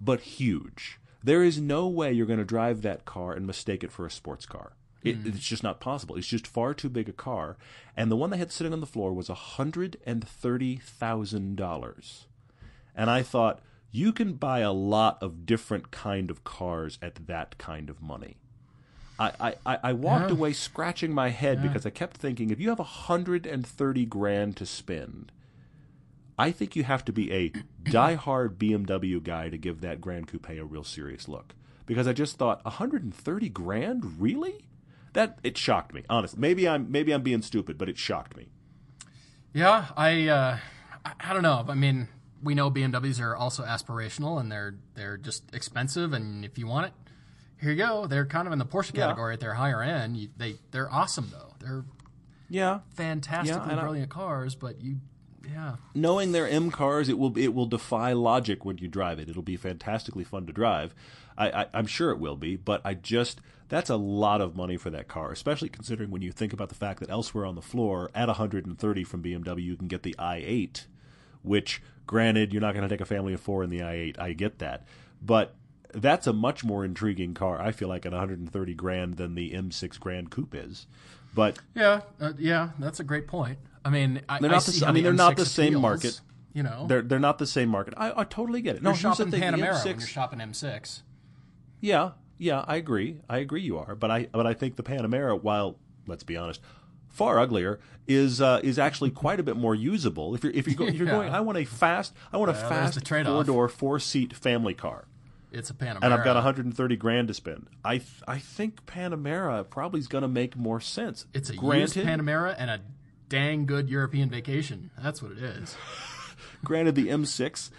but huge. There is no way you're going to drive that car and mistake it for a sports car. It, mm. It's just not possible. It's just far too big a car. And the one they had sitting on the floor was $130,000. And I thought, you can buy a lot of different kind of cars at that kind of money. I, I, I walked yeah. away scratching my head yeah. because I kept thinking if you have 130 grand to spend, I think you have to be a die-hard BMW guy to give that Grand Coupe a real serious look. Because I just thought 130 grand, really? That it shocked me. Honestly, maybe I'm maybe I'm being stupid, but it shocked me. Yeah, I uh, I, I don't know. I mean, we know BMWs are also aspirational and they're they're just expensive. And if you want it, here you go. They're kind of in the Porsche category yeah. at their higher end. You, they they're awesome though. They're yeah fantastically yeah, brilliant cars, but you yeah. Knowing they're M cars, it will it will defy logic when you drive it. It'll be fantastically fun to drive. I, I, I'm sure it will be, but I just that's a lot of money for that car, especially considering when you think about the fact that elsewhere on the floor at 130 from BMW you can get the i8, which granted you're not going to take a family of four in the i8. I get that, but that's a much more intriguing car. I feel like at 130 grand than the M6 Grand Coupe is. But yeah, uh, yeah, that's a great point. I mean, I, they're not I, the, I mean, the they're not the M6 same appeals, market. You know, They're they're not the same market. I, I totally get it. No, you're the shopping thing, Panamera M6 when you're shopping M6. Yeah, yeah, I agree. I agree you are, but I but I think the Panamera, while let's be honest, far uglier, is uh, is actually quite a bit more usable. If you're if you go, if you're Yeah. going, I want a fast, I want a Well, there's fast four door, four seat family car, It's a Panamera. and I've got 130 grand to spend. I th- I think Panamera probably is going to make more sense. It's a used Panamera and a dang good European vacation. That's what it is. Granted, the M6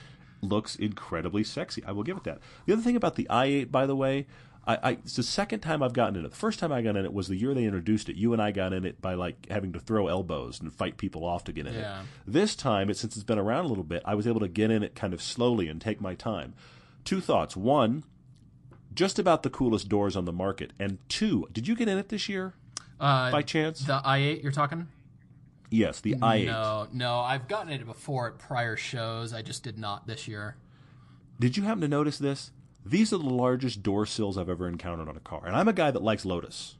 looks incredibly sexy. I will give it that. The other thing about the i8, by the way, I, I, it's the second time I've gotten in it. The first time I got in it was the year they introduced it. You and I got in it by like having to throw elbows and fight people off to get in Yeah. it. This time, it, since it's been around a little bit, I was able to get in it kind of slowly and take my time. Two thoughts. One, just about the coolest doors on the market. And two, did you get in it this year Uh, by chance? the i8 you're talking? Yes, the i8. No, no. I've gotten it before at prior shows. I just did not this year. Did you happen to notice this? These are the largest door sills I've ever encountered on a car. And I'm a guy that likes Lotus.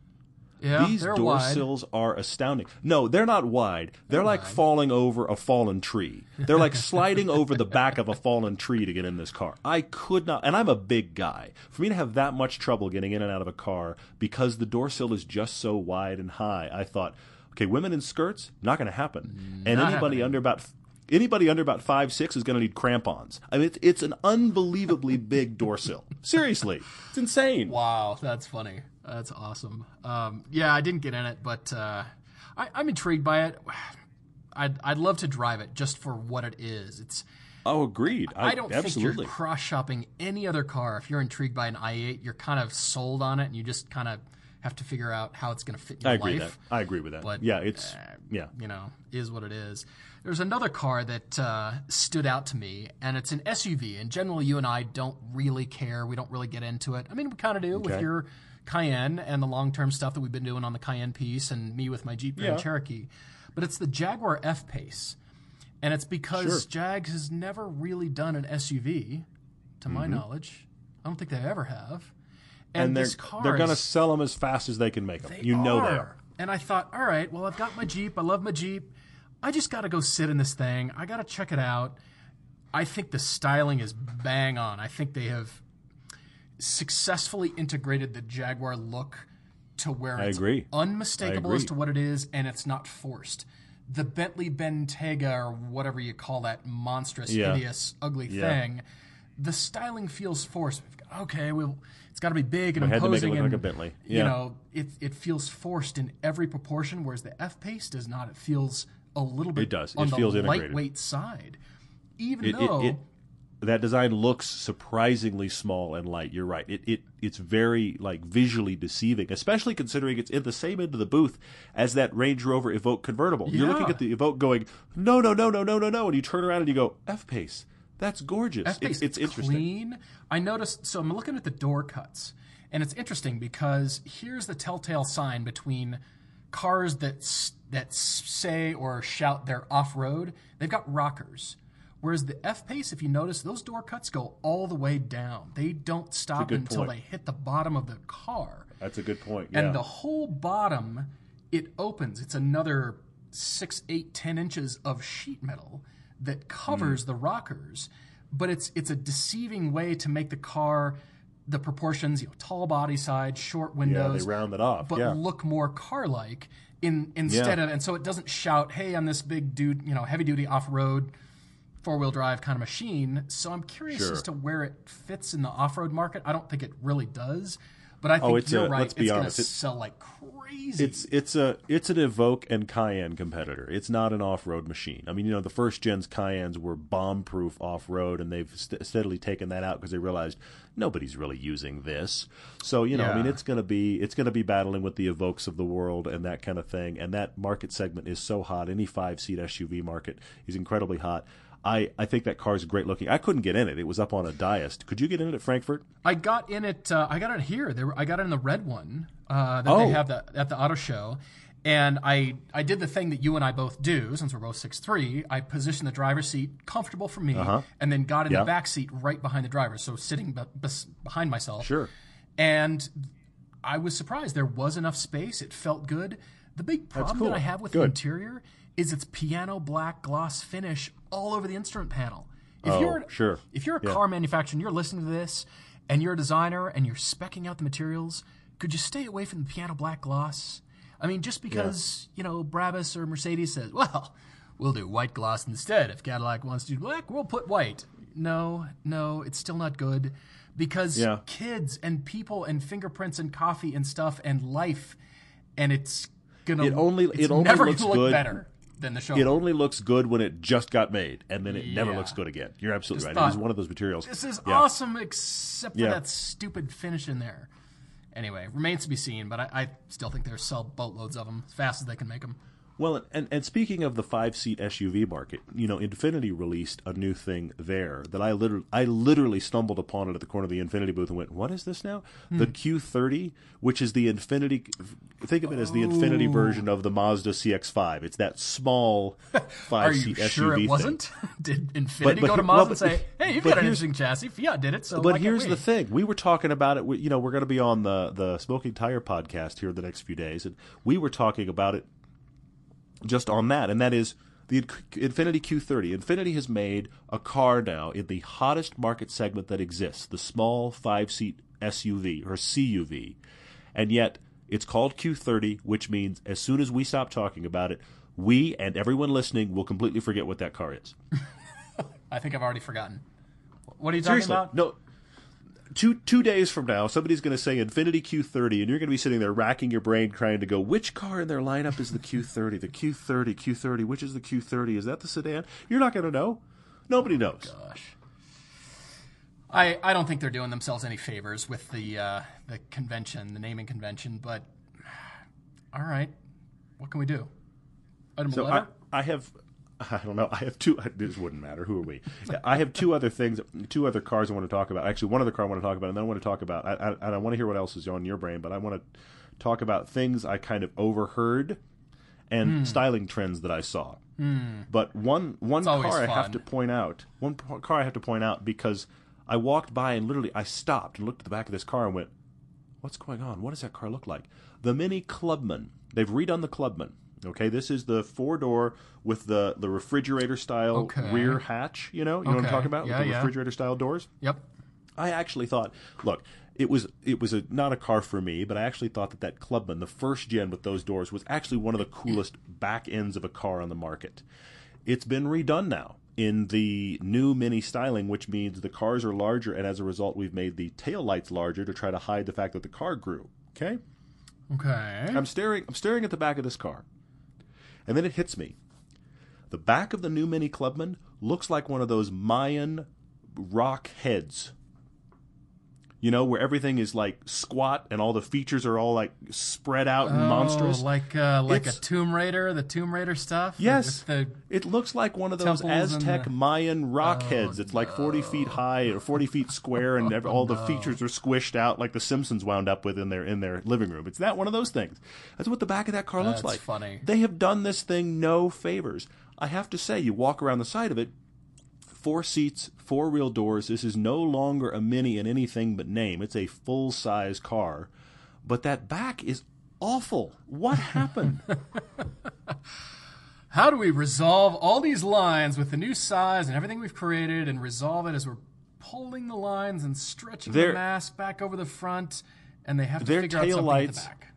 Yeah, These they're door wide. sills are astounding. No, they're not wide. They're, like falling over a fallen tree. They're like sliding over the back of a fallen tree to get in this car. I could not, and I'm a big guy. For me to have that much trouble getting in and out of a car because the door sill is just so wide and high, I thought, okay, women in skirts, not going to happen. and Not anybody happening. under about anybody under about five six is going to need crampons. I mean, it's, it's an unbelievably big door sill. Seriously, it's insane. Wow, that's funny. That's awesome. Um, yeah, I didn't get in it, but uh, I, I'm intrigued by it. I'd, I'd love to drive it just for what it is. It's Oh, agreed. I, I don't absolutely. think you're cross shopping any other car. If you're intrigued by an i8, you're kind of sold on it, and you just kind of have to figure out how it's going to fit in your I agree life. with that. I agree with that. But, yeah, it's uh, yeah. you know, is what it is. There's another car that uh, stood out to me, and it's an SUV. And generally, you and I don't really care. We don't really get into it. I mean, we kind of do with your Cayenne and the long term stuff that we've been doing on the Cayenne piece, and me with my Jeep Grand Yeah. Cherokee. But it's the Jaguar F Pace. And it's because Sure. Jags has never really done an SUV, to my knowledge. I don't think they ever have. And. And they're car they're going to sell them as fast as they can make them. they you know they are. And I thought, all right, well, I've got my Jeep. I love my Jeep. I just got to go sit in this thing. I got to check it out. I think the styling is bang on. I think they have successfully integrated the Jaguar look to where I it's agree. unmistakable I as to what it is and it's not forced. The Bentley Bentayga or whatever you call that monstrous, Yeah. hideous, ugly Yeah. thing, the styling feels forced. Got- Okay, well, it's got to be big and We had to make it imposing look like and a Bentley. you know, it it feels forced in every proportion, whereas the F pace does not. It feels a little bit It does. It on the feels integrated. lightweight side, even It, it, though it, that design looks surprisingly small and light. You're right. It, it it's very like visually deceiving, especially considering it's in the same end of the booth as that Range Rover Evoque convertible. You're looking at the Evoque going, no, no, no, no, no, no, no, and you turn around and you go, F pace. That's gorgeous. F pace It's, it's interesting. clean. I noticed. So I'm looking at the door cuts, and it's interesting because here's the telltale sign between cars that that say or shout they're off road. They've got rockers. Whereas the F Pace, if you notice, those door cuts go all the way down. They don't stop until point. they hit the bottom of the car. That's a good point. Yeah. and the whole bottom it opens it's another six eight ten inches of sheet metal that Hmm. covers the rockers but it's it's a deceiving way to make the car the proportions you know tall body side short windows. yeah, they round it off. but yeah. look more car like in instead Yeah. of and so it doesn't shout hey i'm this big dude you know heavy duty off-road four-wheel drive kind of machine so i'm curious Sure. as to where it fits in the off-road market i don't think it really does But I oh, think Oh, it's you're a- right. let's be it's going to honest, it- sell like crazy. It's it's a it's an Evoque and Cayenne competitor. It's not an off road machine. I mean, you know, the first gens Cayennes were bomb proof off road, and they've st- steadily taken that out because they realized nobody's really using this. So you know, I mean, it's gonna be it's gonna be battling with the Evoques of the world and that kind of thing. And that market segment is so hot. Any five seat SUV market is incredibly hot. I, I think that car is great looking. I couldn't get in it. It was up on a dais. Could you get in it at Frankfurt? I got in it. Uh, I got it here. There, were- I got it in the red one uh, that Oh. they have the, at the auto show, and I I did the thing that you and I both do since we're both six three. I positioned the driver's seat comfortable for me, and then got in Uh-huh. Yeah. the back seat right behind the driver, so sitting be- behind myself. Sure. And I was surprised there was enough space. It felt good. The big problem cool. that I have with the interior is its piano black gloss finish all over the instrument panel. If Oh, you're sure. if you're a Yeah. car manufacturer and you're listening to this and you're a designer and you're specking out the materials, could you stay away from the piano black gloss? I mean, just because, you know, Brabus or Mercedes says, well, we'll do white gloss instead. If Cadillac wants to do black, we'll put white. No, no, it's still not good because Yeah. kids and people and fingerprints and coffee and stuff and life, and it's gonna. It only- it's it only never looks good- better than the show. It only looks good when it just got made, and then it never looks good again. You're absolutely Just right. it is one of those materials. This is Yeah. awesome, except for Yeah. that stupid finish in there. Anyway, remains to be seen, but I, I still think they'll sell boatloads of them as fast as they can make them. Well, and, and speaking of the five seat SUV market, you know, Infiniti released a new thing there that I literally, I literally stumbled upon it at the corner of the Infiniti booth and went, "What is this now?" Hmm. The Q30, which is the Infiniti. Think of it as the Infiniti oh. version of the Mazda CX-5. It's that small five seat SUV sure it thing. wasn't? Did Infiniti but go to Mazda well, and but- say, "Hey, you've but got an interesting chassis. Fiat did it, so But here's the thing: we were talking about it. we- You know, we're going to be on the the Smoking Tire podcast here the next few days, and we were talking about it just on that, and that is the Infiniti Q30. Infiniti has made a car now in the hottest market segment that exists, the small five seat SUV or CUV, and yet it's called Q30, which means as soon as we stop talking about it, we and everyone listening will completely forget what that car is. I think I've already forgotten. What are you talking Seriously, about? no. Two two days from now, somebody's going to say Infiniti Q30, and you're going to be sitting there racking your brain trying to go, which car in their lineup is the Q30? The Q30, Q30. Which is the Q30? Is that the sedan? You're not going to know. Nobody knows. Gosh. I, I don't think they're doing themselves any favors with the uh, the convention, the naming convention, but all right. What can we do? Item So I. I have, I don't know. I have two. This wouldn't matter. Who are we? I have two other things, two other cars I want to talk about. Actually, one other car I want to talk about, and then I want to talk about. I, I, and I want to hear what else is on your brain, but I want to talk about things I kind of overheard and Hmm. styling trends that I saw. But one one car I have to point out. One car I have to point out because I walked by and literally I stopped and looked at the back of this car and went, what's going on? What does that car look like? The Mini Clubman. They've redone the Clubman. Okay, this is the four door with the the refrigerator style Okay. rear hatch. You know, you know what I'm talking about Yeah, with the yeah. refrigerator style doors. Yep. I actually thought, look, it was it was a, not a car for me, but I actually thought that that Clubman, the first gen with those doors, was actually one of the coolest back ends of a car on the market. It's been redone now in the new Mini styling, which means the cars are larger, and as a result, we've made the tail lights larger to try to hide the fact that the car grew. Okay. Okay. I'm staring I'm staring at the back of this car. And then it hits me. The back of the new Mini Clubman looks like one of those Mayan rock heads. You know, where everything is like squat and all the features are all like spread out and monstrous. Oh, like uh, like It's- a Tomb Raider, the Tomb Raider stuff. Yes. The, It looks like one of those Aztec the- Oh, Mayan rock heads. It's like 40 feet high or 40 feet square, and ev- all the features are squished out like the Simpsons wound up with in their in their living room. It's that one of those things. That's what the back of that car looks like. funny. They have done this thing no favors. I have to say, you walk around the side of it, four seats, four real doors. This is no longer a mini in anything but name. It's a full size car, but that back is awful. What happened? how do we resolve all these lines with the new size and everything we've created, and resolve it as we're pulling the lines and stretching Their- the mass back over the front, and they have to their figure out tail something lights- at the back.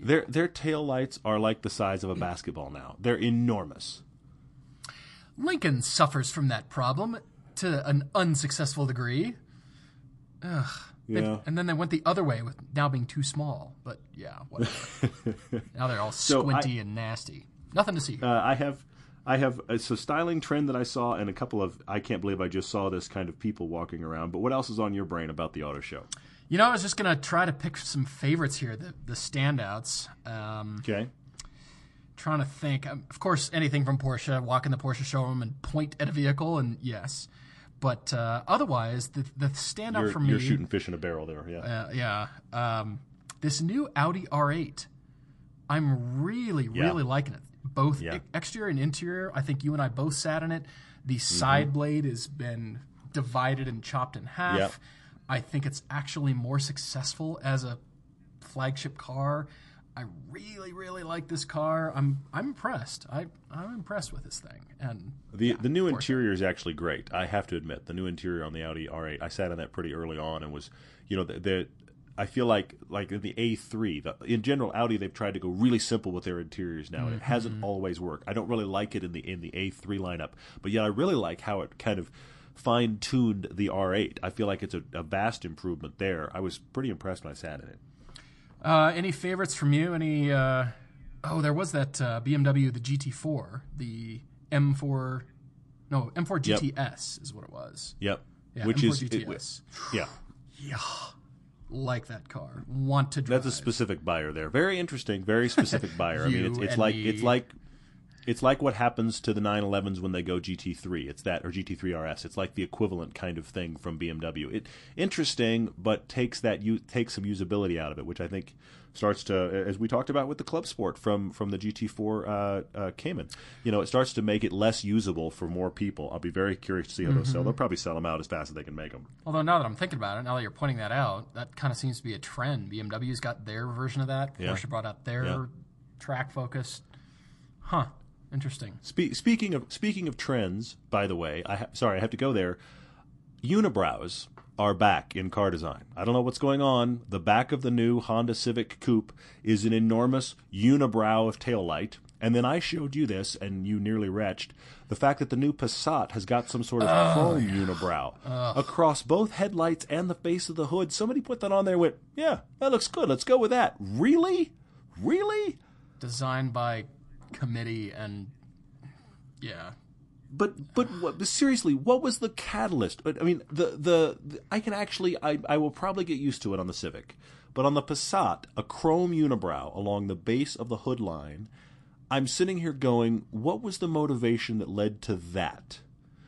Their their tail lights are like the size of a basketball now. They're enormous. Lincoln suffers from that problem to an unsuccessful degree. Ugh. Yeah. And then they went the other way with now being too small. But yeah, whatever. now they're all So I- squinty and nasty. Nothing to see. here. Uh, I have, I have it's a styling trend that I saw, and a couple of I can't believe I just saw this kind of people walking around. But what else is on your brain about the auto show? you know, I was just gonna try to pick some favorites here, the the standouts. Um, Okay, trying to think. Um, of course, anything from Porsche, walk in the Porsche showroom and point at a vehicle, and yes. But uh, otherwise, the the standout you're, for me, you're shooting fish in a barrel there. Yeah, uh, yeah, um, this new Audi R8. I'm really, Yeah. really liking it. Both Yeah. exterior and interior. I think you and I both sat in it. The side blade has been divided and chopped in half. Mm-hmm. Yep. I think it's actually more successful as a flagship car. I really, really like this car. I'm, I'm impressed. I, I'm impressed with this thing. And the the new interior is actually great. I have to admit, the new interior on the Audi R8. I sat in that pretty early on and was, you know, the. the I feel like like in the A3, the, in general, Audi they've tried to go really simple with their interiors now, and it hasn't mm-hmm. always worked. I don't really like it in the in the A3 lineup, but yet I really like how it kind of fine tuned the R8. I feel like it's a, a vast improvement there. I was pretty impressed when I sat in it. Uh, any favorites from you? Any? Uh, oh, there was that uh, BMW, the GT4, the M4. No, M4 Yep. GTS is what it was. Yep. Yeah, Which M4 is it- GTS. yeah. like that car. Want to drive. That's a specific buyer there. Very interesting. Very specific buyer. I mean, it's, it's like me. it's like it's like what happens to the 911s when they go GT3. It's that or GT3 RS. It's like the equivalent kind of thing from BMW. It interesting, but takes that you takes some usability out of it, which I think starts to, as we talked about with the Club Sport from from the GT4 uh, uh, Cayman. You know, it starts to make it less usable for more people. I'll be very curious to see how those Mm-hmm. sell. They'll probably sell them out as fast as they can make them. Although now that I'm thinking about it, now that you're pointing that out, that kind of seems to be a trend. BMW's got their version of that. Yeah. Porsche brought out their Yeah. track focus. Huh. Interesting. Spe- speaking of speaking of trends, by the way, I ha- sorry I have to go there. Unibrows are back in car design. I don't know what's going on. The back of the new Honda Civic Coupe is an enormous unibrow of taillight. And then I showed you this, and you nearly retched the fact that the new Passat has got some sort of chrome unibrow across both headlights and the face of the hood. Somebody put that on there and went, Yeah, that looks good. Let's go with that. Really? Really? Designed by committee and yeah. But but what, seriously, what was the catalyst? But I mean, the, the the I can actually I I will probably get used to it on the Civic, but on the Passat, a chrome unibrow along the base of the hood line, I'm sitting here going, what was the motivation that led to that?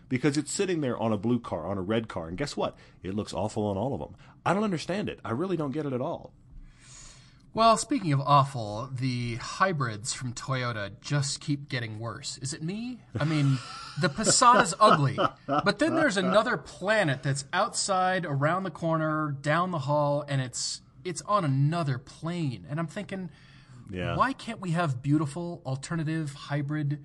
Because it's sitting there on a blue car, on a red car, and guess what? It looks awful on all of them. I don't understand it. I really don't get it at all. Well, speaking of awful, the hybrids from Toyota just keep getting worse. Is it me? I mean, the Passat is ugly, but then there's another planet that's outside, around the corner, down the hall, and it's it's on another plane. And I'm thinking, Yeah. why can't we have beautiful alternative hybrid,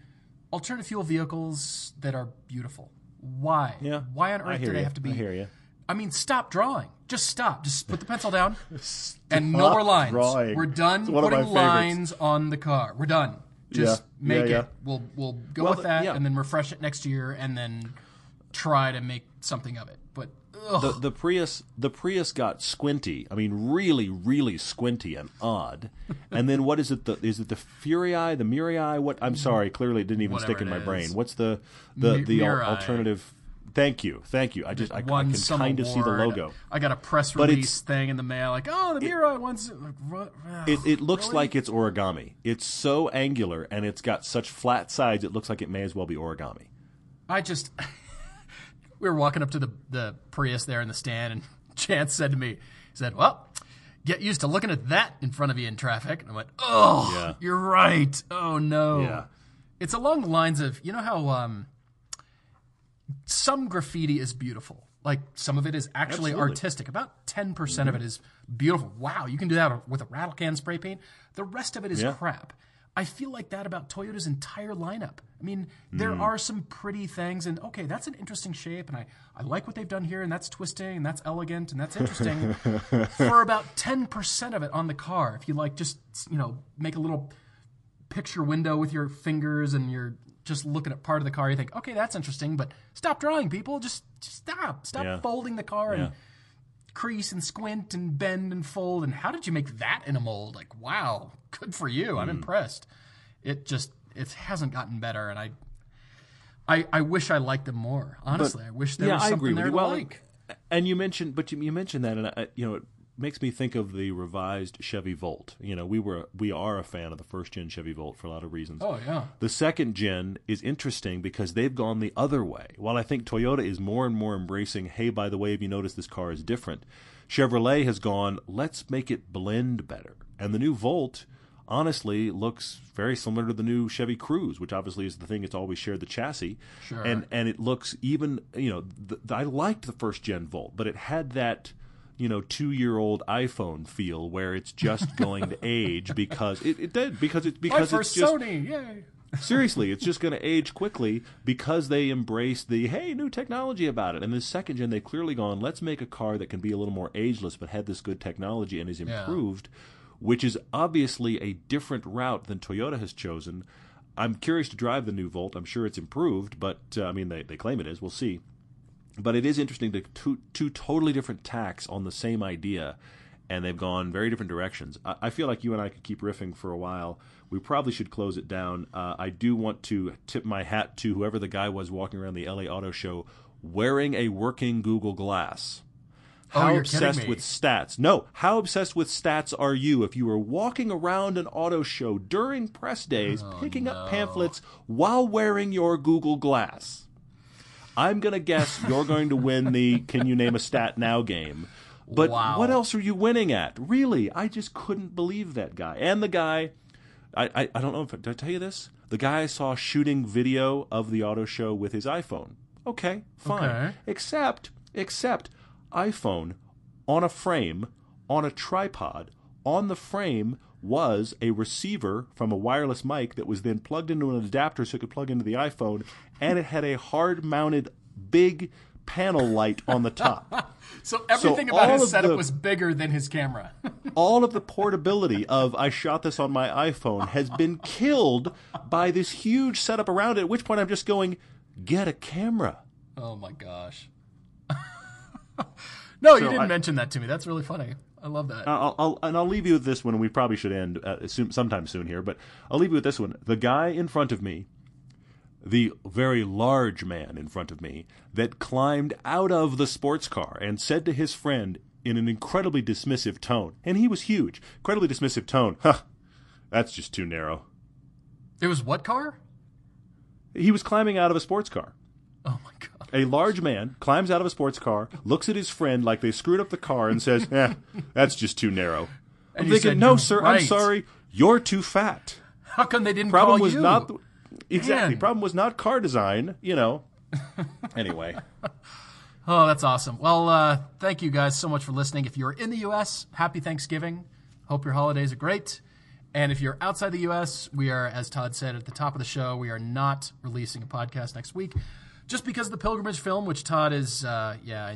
alternative fuel vehicles that are beautiful? Why? Yeah. Why on earth do they you. have to be? I hear you. I mean, stop drawing. Just stop. Just put the pencil down and no more lines. drawing. We're done It's one of my putting favorites. lines on the car. We're done. Just Yeah. make Yeah, it. We'll we'll go Well, with that yeah. and then refresh it next year and then try to make something of it. But ugh, the the Prius the Prius got squinty. I mean, really, really squinty and odd. And then what is it? The is it the Furii, the Mirai? What? I'm mm-hmm. sorry, clearly it didn't even Whatever stick in it my is. brain. What's the the Mi- the al- Mirai. alternative? Thank you, thank you. I just I, I can kind of see the logo. I got a press But release thing in the mail, like, oh, the Mirai wants. Like, what? It, it looks Really? like it's origami. It's so angular and it's got such flat sides. It looks like it may as well be origami. I just we were walking up to the the Prius there in the stand, and Chance said to me, he said, "Well, get used to looking at that in front of you in traffic." And I went, "Oh, Yeah. you're right. Oh no." Yeah. It's along the lines of you know how um, some graffiti is beautiful. Like some of it is actually Absolutely. artistic. About ten percent of it is beautiful. Wow, you can do that with a rattle can spray paint. The rest of it is Yeah. crap. I feel like that about Toyota's entire lineup. I mean, there Mm. are some pretty things, and okay, that's an interesting shape, and I, I like what they've done here, and that's twisting, and that's elegant, and that's interesting. For about 10% of it on the car, if you like just, you know, make a little picture window with your fingers and you're just looking at part of the car, you think, okay, that's interesting, but stop drawing, people. Just, just stop. Stop Yeah. folding the car Yeah. and crease and squint and bend and fold. And how did you make that in a mold? Like, wow, good for you. I'm mm. impressed. It just it hasn't gotten better, and I I, I wish I liked them more. Honestly, I wish there yeah, was something there Well, like. And you mentioned, but you, you mentioned that, and I, you know, makes me think of the revised Chevy Volt. You know, we were we are a fan of the first gen Chevy Volt for a lot of reasons. Oh yeah. The second gen is interesting because they've gone the other way. While I think Toyota is more and more embracing, hey, by the way, have you noticed this car is different? Chevrolet has gone, let's make it blend better. And the new Volt honestly looks very similar to the new Chevy Cruze, which obviously is the thing it's always shared the chassis. Sure. And and it looks even, you know, th I liked the first gen Volt, but it had that you know, two year old iPhone feel where it's just going to age because it, it did because it's My because it's first just Sony, yay! Seriously, it's just going to age quickly because they embrace the hey, new technology about it. And the second gen, they've clearly gone, let's make a car that can be a little more ageless but had this good technology and is Yeah. improved, which is obviously a different route than Toyota has chosen. I'm curious to drive the new Volt. I'm sure it's improved, but uh, I mean, they, they claim it is. We'll see. But it is interesting to two, two totally different tacks on the same idea, and they've gone very different directions. I, I feel like you and I could keep riffing for a while. We probably should close it down. Uh, I do want to tip my hat to whoever the guy was walking around the LA Auto Show wearing a working Google Glass. Oh, How you're obsessed with stats? No, how obsessed with stats are you if you were walking around an auto show during press days, Oh, picking up pamphlets while wearing your Google Glass? I'm going to guess you're going to win the Can You Name a Stat Now game. But Wow. what else are you winning at? Really? I just couldn't believe that guy. And the guy, I, I, I don't know if, did I tell you this? The guy I saw shooting video of the auto show with his iPhone. Okay, fine. Okay. Except, except iPhone on a frame, on a tripod, on the frame was a receiver from a wireless mic that was then plugged into an adapter so it could plug into the iPhone, and it had a hard mounted big panel light on the top. So everything about his setup the- was bigger than his camera. All of the portability of I shot this on my iPhone has been killed by this huge setup around it, at which point I'm just going, get a camera. oh my gosh. no, you didn't I- mention that to me. That's really funny. I love that. I'll, I'll, and I'll leave you with this one. We probably should end uh, soon, sometime soon here, but I'll leave you with this one. The guy in front of me, the very large man in front of me, that climbed out of the sports car and said to his friend in an incredibly dismissive tone, and he was huge, incredibly dismissive tone, huh, that's just too narrow. it was what car? He was climbing out of a sports car. Oh my god. A large man climbs out of a sports car, looks at his friend like they screwed up the car, and says, "Eh, that's just too narrow." I'm And you thinking, said, "No, "You're sir, I'm sorry. You're too fat." How come they didn't Problem was you? not the, exactly. Man. Problem was not car design. You know. anyway, Oh, that's awesome. Well, uh, thank you guys so much for listening. If you're in the U.S., happy Thanksgiving. Hope your holidays are great. And if you're outside the U.S., we are, as Todd said at the top of the show, we are not releasing a podcast next week, just because of the pilgrimage film, which Todd is, uh, yeah,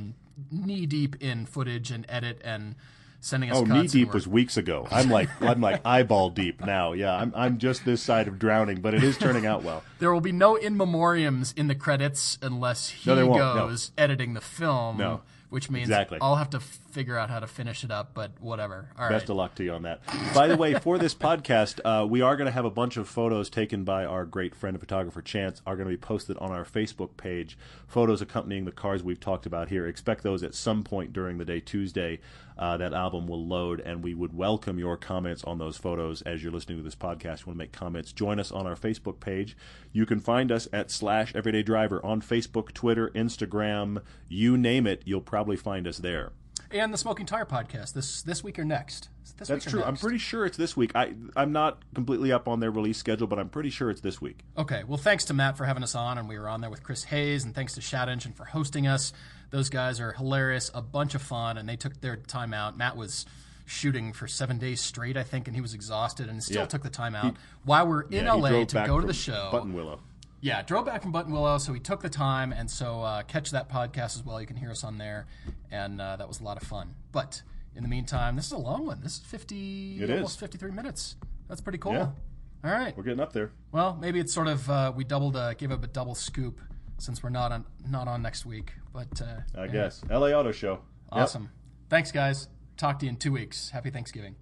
knee deep in footage and edit and sending us. oh, knee deep was weeks ago. I'm like, I'm like eyeball deep now. Yeah, I'm, I'm just this side of drowning, but it is turning out well. There will be no in memoriams in the credits unless he No, won't. No. goes editing the film. No. Which means Exactly. I'll have to figure out how to finish it up, but whatever. All right. Best of luck to you on that. By the way, for this podcast, uh, we are going to have a bunch of photos taken by our great friend and photographer Chance are going to be posted on our Facebook page. Photos accompanying the cars we've talked about here. Expect those at some point during the day Tuesday. Uh, that album will load, and we would welcome your comments on those photos as you're listening to this podcast. You Want to make comments? Join us on our Facebook page. You can find us at slash Everyday Driver on Facebook, Twitter, Instagram, you name it. You'll probably find us there. and the Smoking Tire podcast this this week or next. This That's true. I'm pretty sure it's this week. I I'm not completely up on their release schedule, but I'm pretty sure it's this week. Okay. Well, thanks to Matt for having us on, and we were on there with Chris Hayes, and thanks to ShoutEngine for hosting us. Those guys are hilarious, a bunch of fun, and they took their time out. Matt was shooting for seven days straight, I think, and he was exhausted, and still Yeah. took the time out while we're in Yeah, LA to go to the show. Buttonwillow. Yeah, drove back from Buttonwillow, so he took the time, and so uh, catch that podcast as well. You can hear us on there, and uh, that was a lot of fun. But in the meantime, this is a long one. This is fifty, It almost is. fifty-three minutes. That's pretty cool. Yeah. All right. We're getting up there. Well, maybe it's sort of uh, we doubled, uh, gave up a double scoop since we're not on not on next week. But uh, I guess. LA Auto Show. Yep. awesome. Thanks, guys. Talk to you in two weeks. Happy Thanksgiving.